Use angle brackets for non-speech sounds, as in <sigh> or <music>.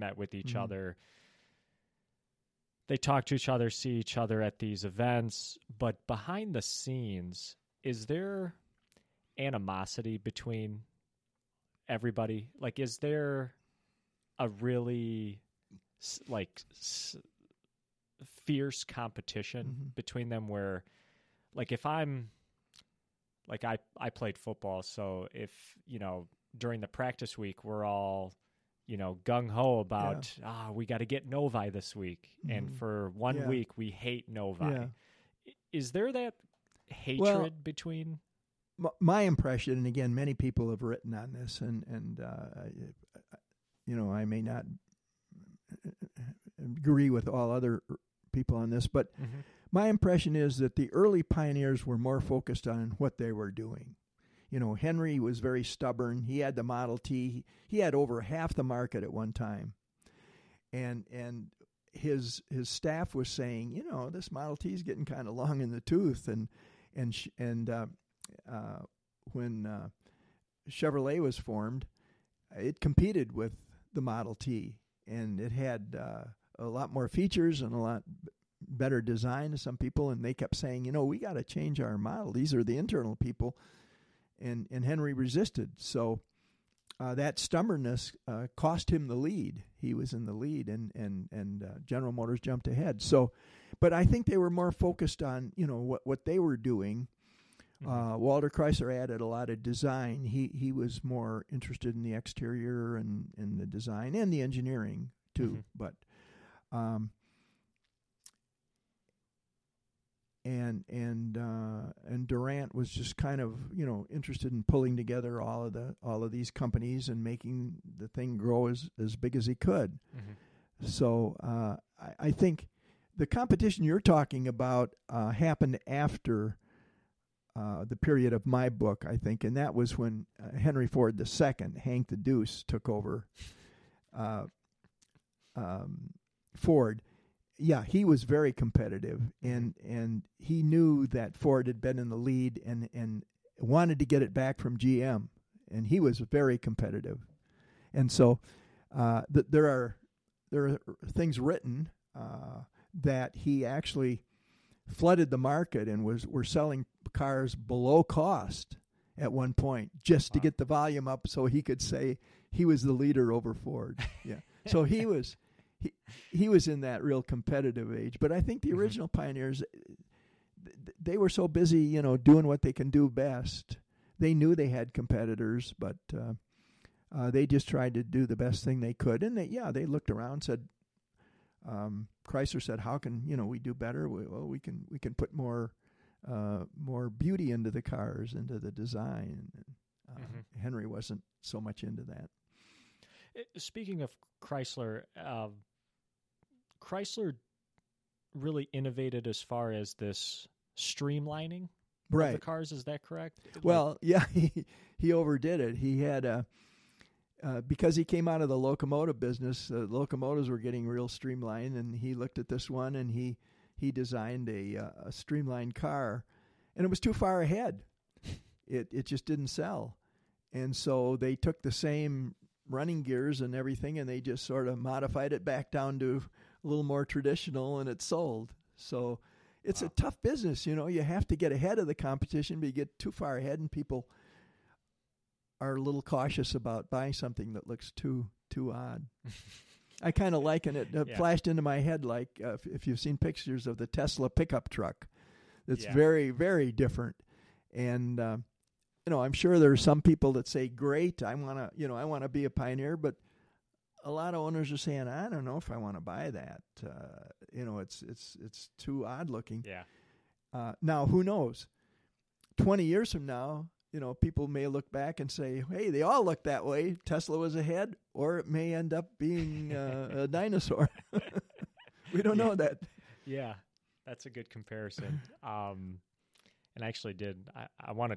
met with each Mhm. other. They talk to each other, see each other at these events, but behind the scenes, is there animosity between everybody? Like, is there a really like s- fierce competition Mhm. between them? Where, like, if I'm like I I played football, so if you know during the practice week we're all you know gung ho about ah we got to get Novi this week, and Mhm. for one Yeah. week we hate Novi. Yeah. Is there that hatred Well- between? M- my impression, and again, many people have written on this, and and uh, you know, I may not agree with all other people on this, but my impression is that the early pioneers were more focused on what they were doing. You know, Henry was very stubborn. He had the Model T. He had over half the market at one time, and and his his staff was saying, you know, this Model T is getting kind of long in the tooth, and and sh- and uh, uh, when uh, Chevrolet was formed, it competed with the Model T, and it had uh, a lot more features and a lot better design to some people. And they kept saying, you know, we got to change our model. These are the internal people, and and Henry resisted. So uh, that stubbornness uh, cost him the lead. He was in the lead, and and and uh, General Motors jumped ahead. So, but I think they were more focused on you know what what they were doing. Uh, Walter Chrysler added a lot of design. He he was more interested in the exterior and in the design and the engineering too. Mhm. But um, and and uh, and Durant was just kind of you know interested in pulling together all of the all of these companies and making the thing grow as as big as he could. Mhm. So uh, I, I think the competition you're talking about uh, happened after uh, the period of my book, I think, and that was when uh, Henry Ford II, Hank the Deuce, took over uh, um, Ford. Yeah, he was very competitive, and and he knew that Ford had been in the lead and and wanted to get it back from GM, and he was very competitive, and so uh, th- there are there are things written uh, that he actually flooded the market and was were selling cars below cost at one point just to get the volume up so he could say he was the leader over Ford. Yeah. so he <laughs> was he he was in that real competitive age, but I think the Mhm. original pioneers they were so busy, you know, doing what they can do best. They knew they had competitors, but uh, uh, they just tried to do the best thing they could. And they, yeah, they looked around, and said, um, Chrysler said, "How can you know we do better? We, well, we can we can put more uh, more beauty into the cars, into the design." And, uh, Mhm. Henry wasn't so much into that. Uh, Speaking of Chrysler, uh, Chrysler really innovated as far as this streamlining of the cars. Is that correct? Well, <laughs> yeah, he he overdid it. He had a uh, because he came out of the locomotive business. Uh, locomotives were getting real streamlined, and he looked at this one and he he designed a uh, a streamlined car, and it was too far ahead. It it just didn't sell, and so they took the same running gears and everything, and they just sort of modified it back down to a little more traditional, and it sold. So it's a tough business, you know. You have to get ahead of the competition, but you get too far ahead, and people are a little cautious about buying something that looks too too odd. <laughs> I kind of liken it. It Yeah. flashed into my head like uh, if, if you've seen pictures of the Tesla pickup truck, it's Yeah. very very different. And uh, you know, I'm sure there are some people that say, "Great, I want to," you know, I want to be a pioneer, but a lot of owners are saying, "I don't know if I want to buy that." Uh, you know, it's it's it's too odd looking. yeah. Uh, now, who knows? 20 years from now, you know, people may look back and say, hey, they all look that way. Tesla was ahead, or it may end up being uh, a <laughs> dinosaur. <laughs> we don't know that. Yeah, that's a good comparison. Um, and I actually did. I, I want to